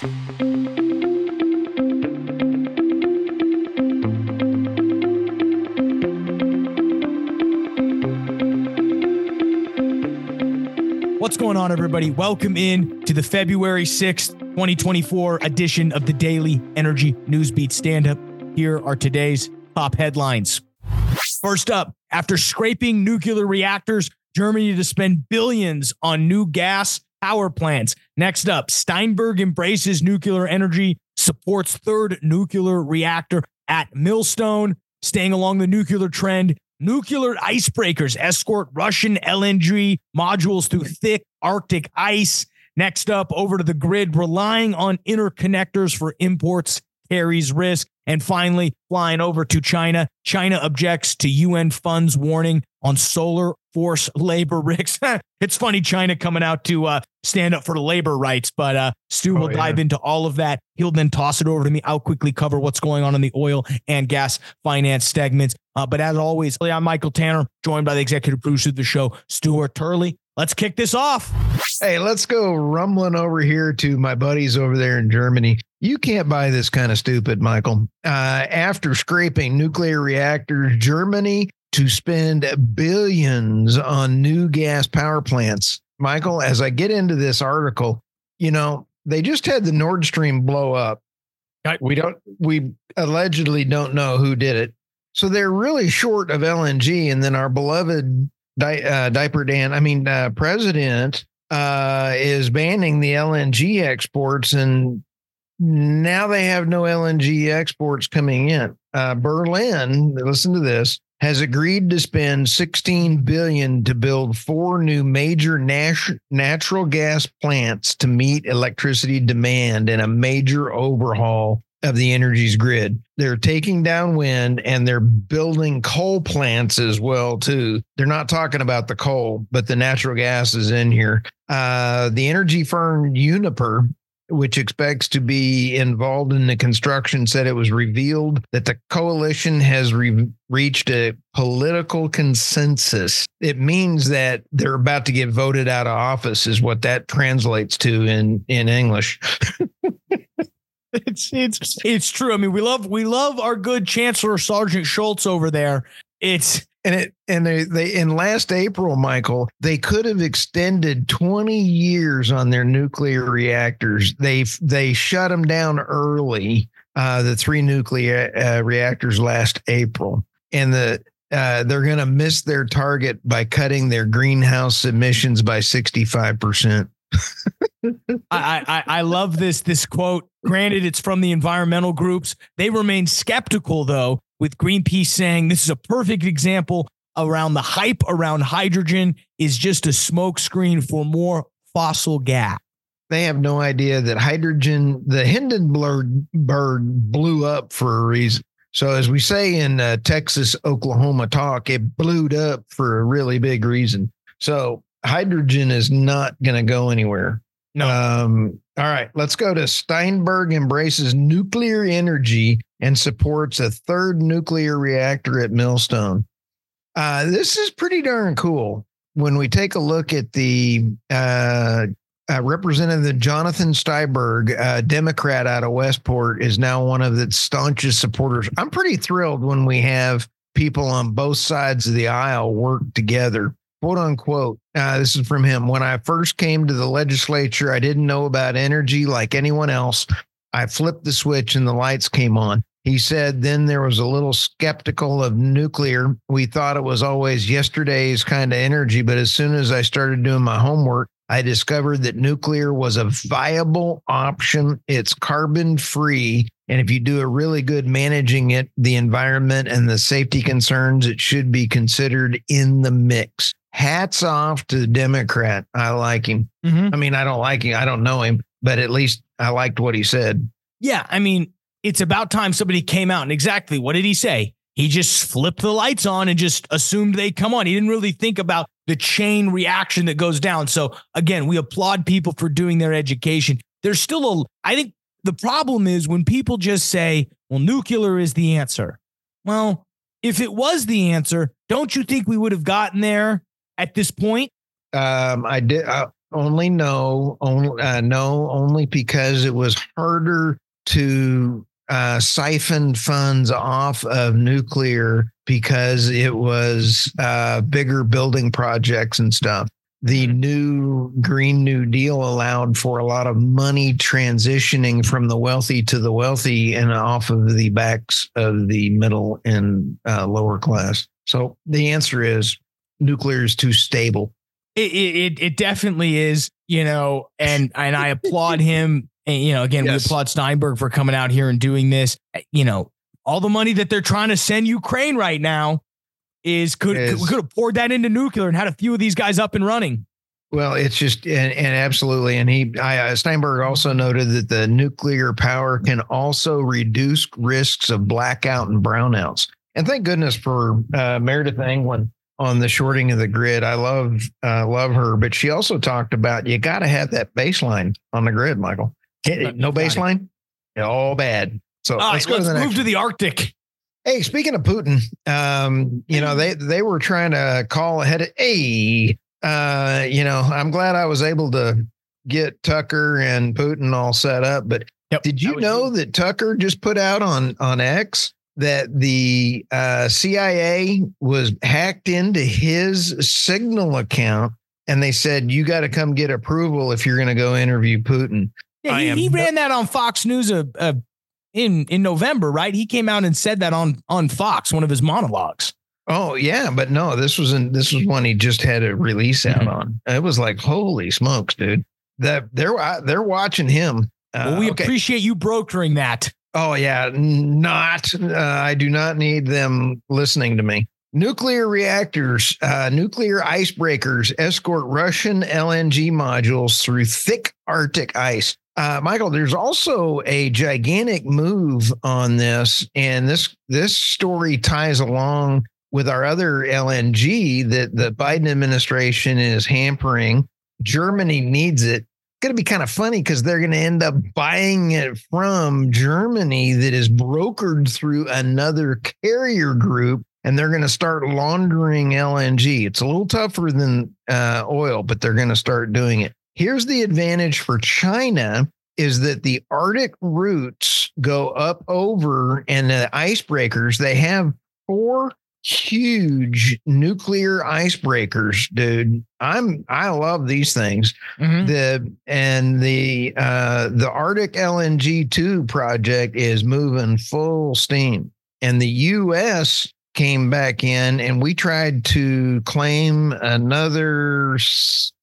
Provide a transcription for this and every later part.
What's going on, everybody? Welcome in to the February 6th, 2024 edition of the Daily Energy Newsbeat Stand Up. Here are today's top headlines. First up, after scraping nuclear reactors, Germany to spend billions on new gas power plants. Next up, Steinberg embraces nuclear energy, supports third nuclear reactor at Millstone. Staying along the nuclear trend, nuclear icebreakers escort Russian LNG modules through thick Arctic ice. Next up, over to the grid, relying on interconnectors for imports carries risk. And finally, flying over to China, China objects to UN funds warning on solar force labor risks. it's funny, China coming out to uh, stand up for the labor rights, but uh, Stu oh, will yeah. dive into all of that. He'll then toss it over to me. I'll quickly cover what's going on in the oil and gas finance segments. Uh, but as always, I'm Michael Tanner, joined by the executive producer of the show, Stuart Turley. Let's kick this off. Hey, let's go rumbling over here to my buddies over there in Germany. You can't buy this kind of stupid, Michael. Uh, after scraping nuclear reactors, Germany to spend billions on new gas power plants. Michael, as I get into this article, you know, they just had the Nord Stream blow up. We don't, we allegedly don't know who did it. So they're really short of LNG. And then our beloved Di- uh, Diaper Dan, I mean, uh, president uh, is banning the LNG exports, and now they have no LNG exports coming in. Uh, Berlin, listen to this, has agreed to spend 16 billion to build four new major nat- natural gas plants to meet electricity demand and a major overhaul of the energy's grid. They're taking down wind and they're building coal plants as well too. They're not talking about the coal, but the natural gas is in here. Uh, the energy firm Uniper, which expects to be involved in the construction, said it was revealed that the coalition has re- reached a political consensus. It means that they're about to get voted out of office, is what that translates to in in English. it's it's it's true. I mean, we love we love our good Chancellor Sergeant Schultz over there. It's and it and they, they in last April, Michael, they could have extended 20 years on their nuclear reactors. They they shut them down early. Uh, the three nuclear uh, reactors last April, and the uh, they're going to miss their target by cutting their greenhouse emissions by 65 percent. I, I I love this this quote. Granted, it's from the environmental groups. They remain skeptical though, with Greenpeace saying this is a perfect example around the hype around hydrogen is just a smokescreen for more fossil gas. They have no idea that hydrogen, the Hindenburg bird blew up for a reason. So, as we say in uh, Texas, Oklahoma talk, it blew up for a really big reason. So, hydrogen is not going to go anywhere. No. Um, all right, let's go to Steinberg embraces nuclear energy and supports a third nuclear reactor at Millstone. Uh, this is pretty darn cool. When we take a look at the uh, uh, Representative Jonathan Steinberg, a Democrat out of Westport, is now one of the staunchest supporters. I'm pretty thrilled when we have people on both sides of the aisle work together quote unquote. Uh, this is from him. When I first came to the legislature, I didn't know about energy like anyone else. I flipped the switch and the lights came on. He said, then there was a little skeptical of nuclear. We thought it was always yesterday's kind of energy. But as soon as I started doing my homework, I discovered that nuclear was a viable option. It's carbon free. And if you do a really good managing it, the environment and the safety concerns, it should be considered in the mix hats off to the Democrat. I like him. Mm-hmm. I mean, I don't like him. I don't know him, but at least I liked what he said. Yeah. I mean, it's about time somebody came out and exactly what did he say? He just flipped the lights on and just assumed they'd come on. He didn't really think about the chain reaction that goes down. So again, we applaud people for doing their education. There's still a, I think the problem is when people just say, well, nuclear is the answer. Well, if it was the answer, don't you think we would have gotten there at this point? Um, I did. Uh, only know only uh, no, only because it was harder to uh, siphon funds off of nuclear because it was uh, bigger building projects and stuff. The Hmm. new Green New Deal allowed for a lot of money transitioning from the wealthy to the wealthy and off of the backs of the middle and uh, lower class. So the answer is nuclear is too stable. It, it it definitely is, you know, and and I applaud him. And, you know, again, Yes. we applaud Steinberg for coming out here and doing this. You know, all the money that they're trying to send Ukraine right now is could Is- we could have poured that into nuclear and had a few of these guys up and running. Well, it's just and, and absolutely, and he I, uh, Steinberg also noted that the nuclear power can also reduce risks of blackout and brownouts. And thank goodness for uh, Meredith Angwin on the shorting of the grid. I love uh, love her, but she also talked about you got to have that baseline on the grid, Michael. Can't- No baseline, all bad. So All let's right, go let's to the next. move to the Arctic. Hey, speaking of Putin, um, you know, they they were trying to call ahead of hey, uh, you know, I'm glad I was able to get Tucker and Putin all set up. But Yep, did you was know that Tucker just put out on on X that the uh, CIA was hacked into his Signal account and they said you got to come get approval if you're going to go interview Putin. Yeah, I he, am he no- ran that on Fox News uh, uh, in in November, right? He came out and said that on on Fox, one of his monologues. Oh yeah, but no, this was in this was one he just had a release out Mhm. on. It was like holy smokes, dude. That they're uh, they're watching him. Uh, well, we okay. appreciate you brokering that. oh yeah, not. Uh, I do not need them listening to me. Nuclear reactors, uh, nuclear icebreakers escort Russian LNG modules through thick Arctic ice. Uh, Michael, there's also a gigantic move on this, and this this story ties along with our other LNG that the Biden administration is hampering. Germany needs it. It's Going to be kind of funny because they're going to end up buying it from Germany that is brokered through another carrier group, and they're going to start laundering LNG. It's a little tougher than uh, oil, but they're going to start doing it. Here's the advantage for China is that the Arctic routes go up over and the icebreakers, they have four huge nuclear icebreakers, dude. I'm I love these things. Mhm. The and the uh the Arctic LNG 2 project is moving full steam. And the US came back in and we tried to claim another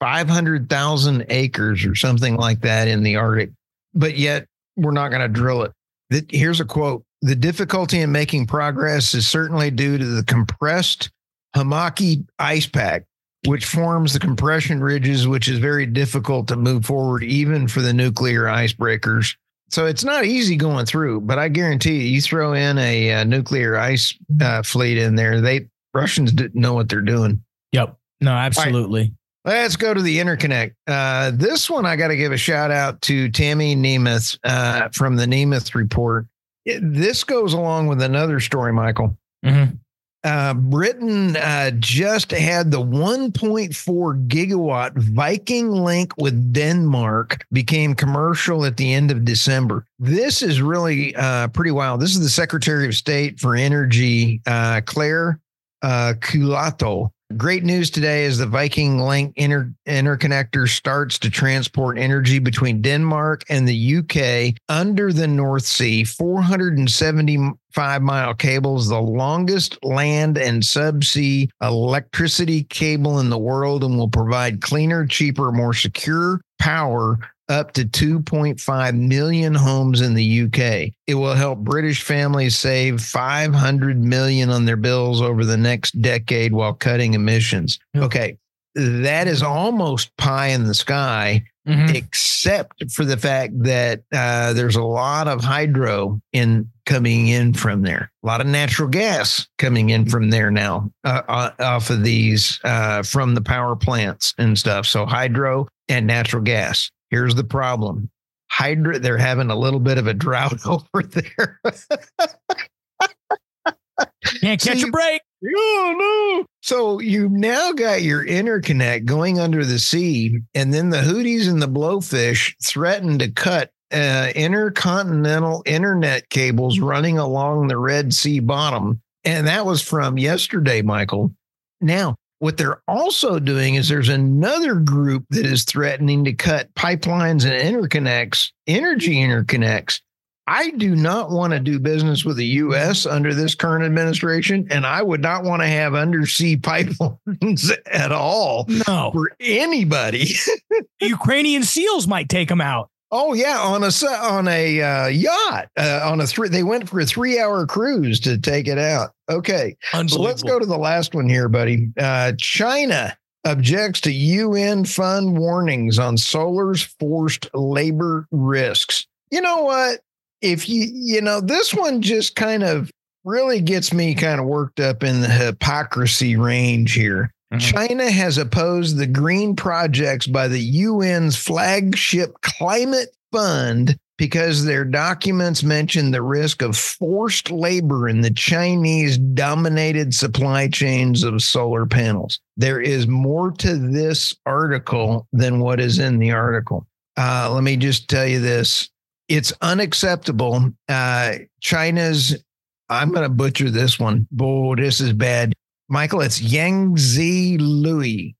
500,000 acres or something like that in the Arctic. But yet we're not going to drill it. Here's a quote. The difficulty in making progress is certainly due to the compressed hummocky ice pack, which forms the compression ridges, which is very difficult to move forward, even for the nuclear icebreakers. So it's not easy going through, but I guarantee you, you throw in a, uh nuclear ice uh, fleet in there, they Russians didn't know what they're doing. Yep. No, absolutely. Let's go to the interconnect. Uh, this one, I got to give a shout out to Tammy Nemeth uh, from the Nemeth report. It- this goes along with another story, Michael. Mhm. Uh, Britain uh, just had the 1.4 gigawatt Viking link with Denmark became commercial at the end of December. This is really uh, pretty wild. This is the Secretary of State for Energy, uh, Claire uh, Culato. Great news today is the Viking Link inter- interconnector starts to transport energy between Denmark and the UK under the North Sea. 475 mile cables, the longest land and subsea electricity cable in the world, and will provide cleaner, cheaper, more secure power up to 2.5 million homes in the UK. It will help British families save 500 million on their bills over the next decade while cutting emissions. Okay. That is almost pie in the sky, Mhm. except for the fact that uh, there's a lot of hydro in coming in from there, a lot of natural gas coming in from there now, uh, uh, off of these uh, from the power plants and stuff. So hydro and natural gas. Here's the problem. Hydro, they're having a little bit of a drought over there. Can't So catch a break. Oh no. So you've now got your interconnect going under the sea, and then the Houthis and the blowfish threaten to cut uh, intercontinental internet cables running along the Red Sea bottom. And that was from yesterday, Michael. Now, what they're also doing is there's another group that is threatening to cut pipelines and interconnects, energy interconnects I do not want to do business with the U.S. under this current administration, and I would not want to have undersea pipelines at all. No, for anybody. Ukrainian SEALs might take them out. Oh yeah, on a on a uh, yacht, uh, on a three. They went for a three-hour cruise to take it out. Okay, so let's go to the last one here, buddy. Uh, China objects to UN fund warnings on solar's forced labor risks. You know what? if you you know this one just kind of really gets me kind of worked up in the hypocrisy range here. Mm-hmm. China has opposed the green projects by the UN's flagship climate fund because their documents mention the risk of forced labor in the Chinese dominated supply chains of solar panels. There is more to this article than what is in the article. Uh, let me just tell you this it's unacceptable. Uh, China's, I'm going to butcher this one. Boy, this is bad. Michael, it's Yang Zi Lui.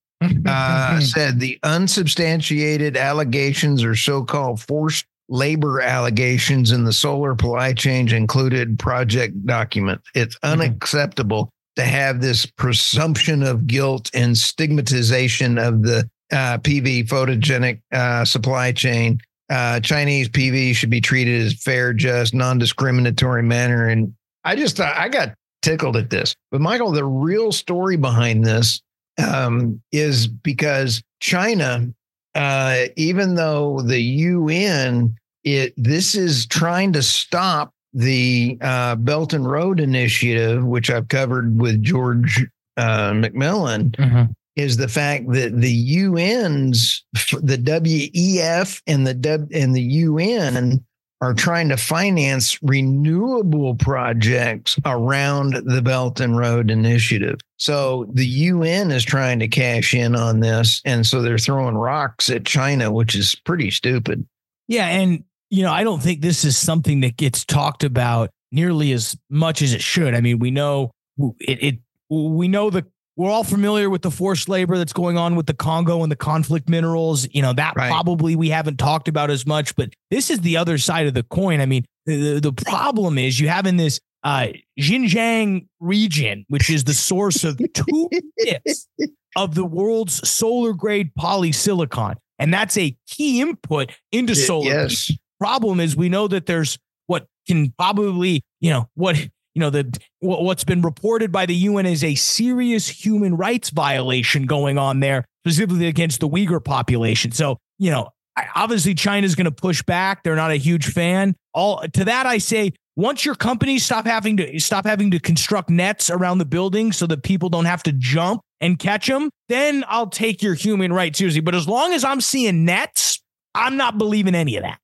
Uh, said the unsubstantiated allegations or so-called forced labor allegations in the solar supply chain included project document. It's mm-hmm. unacceptable to have this presumption of guilt and stigmatization of the uh, PV photogenic uh, supply chain uh, Chinese PV should be treated as fair, just, non-discriminatory manner. And I just I got tickled at this. But Michael, the real story behind this um, is because China, uh, even though the UN, it this is trying to stop the uh, Belt and Road Initiative, which I've covered with George uh, McMillan. Mm-hmm is the fact that the UN's the WEF and the w, and the UN are trying to finance renewable projects around the Belt and Road Initiative. So the UN is trying to cash in on this and so they're throwing rocks at China which is pretty stupid. Yeah, and you know, I don't think this is something that gets talked about nearly as much as it should. I mean, we know it, it we know the we're all familiar with the forced labor that's going on with the Congo and the conflict minerals. You know, that right. probably we haven't talked about as much, but this is the other side of the coin. I mean, the, the problem is you have in this uh, Xinjiang region, which is the source of two fifths of the world's solar grade polysilicon. And that's a key input into solar. Yes. Problem is, we know that there's what can probably, you know, what you know, the what's been reported by the UN is a serious human rights violation going on there, specifically against the Uyghur population. So, you know, obviously China's going to push back. They're not a huge fan. All to that I say, once your companies stop having to stop having to construct nets around the building so that people don't have to jump and catch them, then I'll take your human rights seriously. But as long as I'm seeing nets, I'm not believing any of that.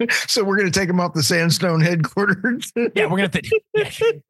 so we're going to take them off the sandstone headquarters. yeah, we're going to.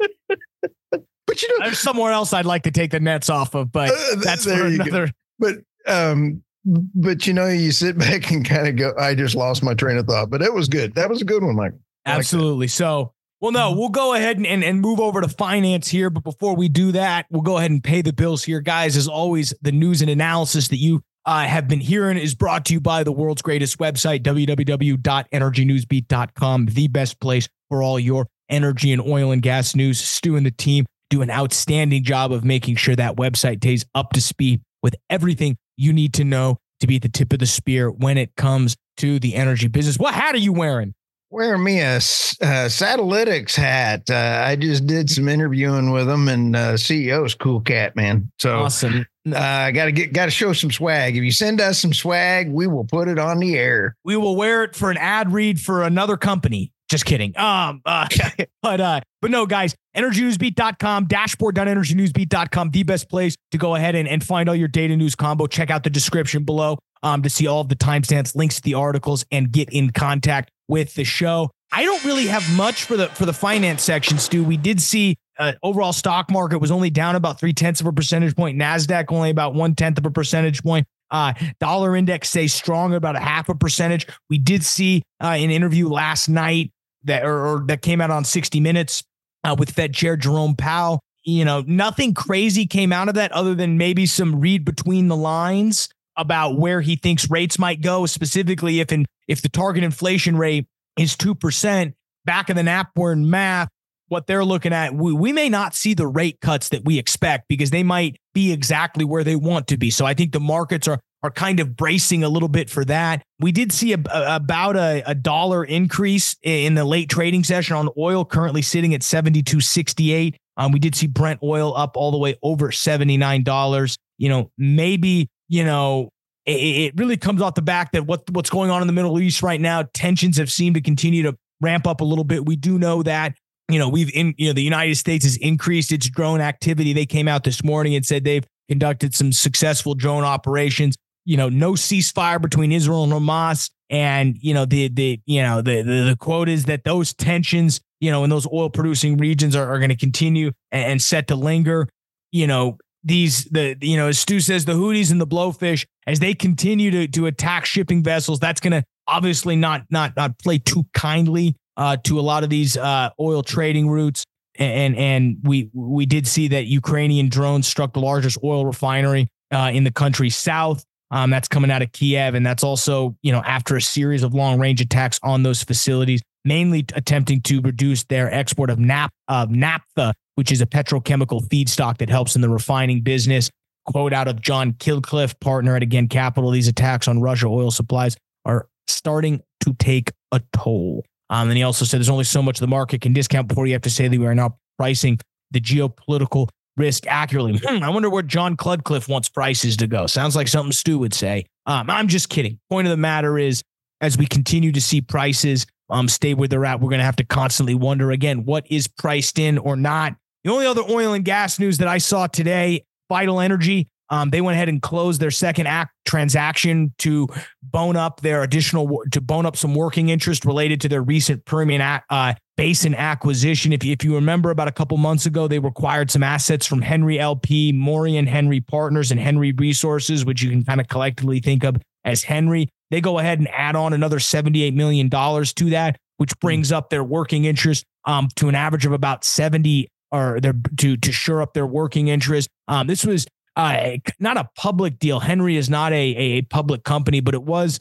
but you know, there's somewhere else I'd like to take the nets off of, but uh, that's for another. Go. But um, but you know, you sit back and kind of go. I just lost my train of thought, but it was good. That was a good one, Mike. Absolutely. so. Well, no, we'll go ahead and, and, and move over to finance here. But before we do that, we'll go ahead and pay the bills here. Guys, as always, the news and analysis that you uh, have been hearing is brought to you by the world's greatest website, www.energynewsbeat.com, the best place for all your energy and oil and gas news. Stu and the team do an outstanding job of making sure that website stays up to speed with everything you need to know to be at the tip of the spear when it comes to the energy business. What hat are you wearing? Wearing me a uh, Satelytics hat. Uh, I just did some interviewing with them, and uh, CEO's cool cat, man. So awesome. Uh, got to get, got to show some swag. If you send us some swag, we will put it on the air. We will wear it for an ad read for another company. Just kidding. Um, uh, but uh, but no, guys, energynewsbeat.com, dashboard.energynewsbeat.com, the best place to go ahead and, and find all your data news combo. Check out the description below um, to see all of the timestamps, links to the articles, and get in contact with the show. I don't really have much for the for the finance section, Stu. We did see uh, overall stock market was only down about three tenths of a percentage point. Nasdaq only about one tenth of a percentage point. Uh, dollar index stays strong about a half a percentage. We did see uh, an interview last night that or, or that came out on 60 Minutes uh, with Fed Chair Jerome Powell. You know, nothing crazy came out of that other than maybe some read between the lines about where he thinks rates might go, specifically if in if the target inflation rate is two percent. Back of the napkin math, what they're looking at, we, we may not see the rate cuts that we expect because they might be exactly where they want to be. So I think the markets are are kind of bracing a little bit for that. We did see a, a, about a, a dollar increase in the late trading session on oil, currently sitting at 72.68. Um, we did see Brent oil up all the way over $79. You know, maybe, you know, it, it really comes off the back that what what's going on in the Middle East right now, tensions have seemed to continue to ramp up a little bit. We do know that you know, we've in, you know, the United States has increased its drone activity. They came out this morning and said they've conducted some successful drone operations. You know, no ceasefire between Israel and Hamas. And, you know, the, the, you know, the, the, the quote is that those tensions, you know, in those oil producing regions are, are going to continue and, and set to linger. You know, these, the, you know, as Stu says, the Houthis and the blowfish, as they continue to, to attack shipping vessels, that's going to obviously not, not, not play too kindly uh, to a lot of these uh, oil trading routes. And and we we did see that Ukrainian drones struck the largest oil refinery uh, in the country south. Um, that's coming out of Kiev, and that's also you know after a series of long range attacks on those facilities, mainly attempting to reduce their export of nap of naphtha, which is a petrochemical feedstock that helps in the refining business. Quote out of John Killcliffe, partner at Again Capital: These attacks on Russia oil supplies are starting to take a toll. Um, and he also said there's only so much the market can discount before you have to say that we are now pricing the geopolitical risk accurately. Hmm, I wonder where John Cludcliffe wants prices to go. Sounds like something Stu would say. Um, I'm just kidding. Point of the matter is, as we continue to see prices um, stay where they're at, we're going to have to constantly wonder again what is priced in or not. The only other oil and gas news that I saw today, Vital Energy um, they went ahead and closed their second act transaction to bone up their additional to bone up some working interest related to their recent Permian uh, Basin acquisition. If you, if you remember, about a couple months ago, they required some assets from Henry LP, Maury Moriah Henry Partners, and Henry Resources, which you can kind of collectively think of as Henry. They go ahead and add on another $78 million to that, which hmm. brings up their working interest um, to an average of about 70 or their to to shore up their working interest. Um, this was uh, not a public deal. Henry is not a, a public company, but it was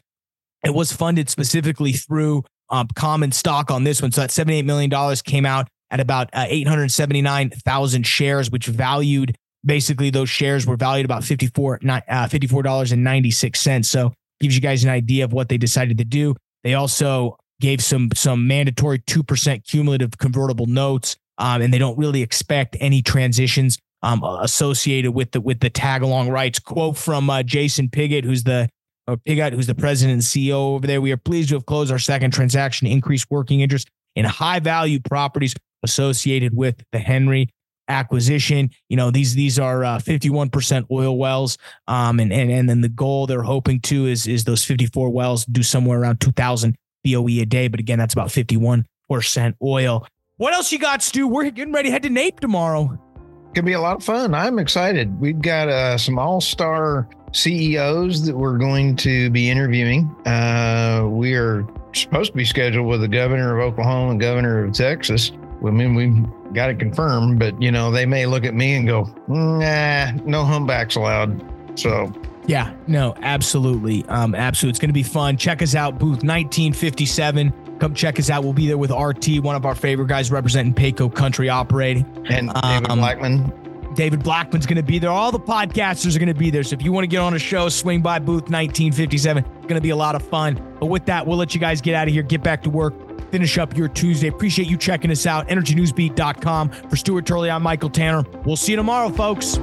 it was funded specifically through um, common stock on this one. So that seventy eight million dollars came out at about uh, eight hundred seventy nine thousand shares, which valued basically those shares were valued about 54 uh, dollars and ninety six. So gives you guys an idea of what they decided to do. They also gave some some mandatory two percent cumulative convertible notes. Um, and they don't really expect any transitions um, associated with the with the tag along rights. Quote from uh, Jason Pigott, who's the or Pigott, who's the president and CEO over there. We are pleased to have closed our second transaction to increase working interest in high value properties associated with the Henry acquisition. You know, these these are uh, 51% oil wells. Um, and, and and then the goal they're hoping to is is those 54 wells do somewhere around 2000 BOE a day. But again, that's about 51% oil. What else you got, Stu? We're getting ready to head to NAPE tomorrow could be a lot of fun. I'm excited. We've got uh, some all star CEOs that we're going to be interviewing. Uh, we are supposed to be scheduled with the governor of Oklahoma and governor of Texas. I mean, we've got it confirmed, but you know, they may look at me and go, nah, no humebacks allowed. So, yeah, no, absolutely. Um, absolutely. It's going to be fun. Check us out, booth 1957. Come check us out. We'll be there with RT, one of our favorite guys representing Payco Country Operating. And David um, Blackman. David Blackman's going to be there. All the podcasters are going to be there. So if you want to get on a show, swing by booth 1957. It's going to be a lot of fun. But with that, we'll let you guys get out of here, get back to work, finish up your Tuesday. Appreciate you checking us out. EnergyNewsBeat.com. For Stuart Turley, I'm Michael Tanner. We'll see you tomorrow, folks.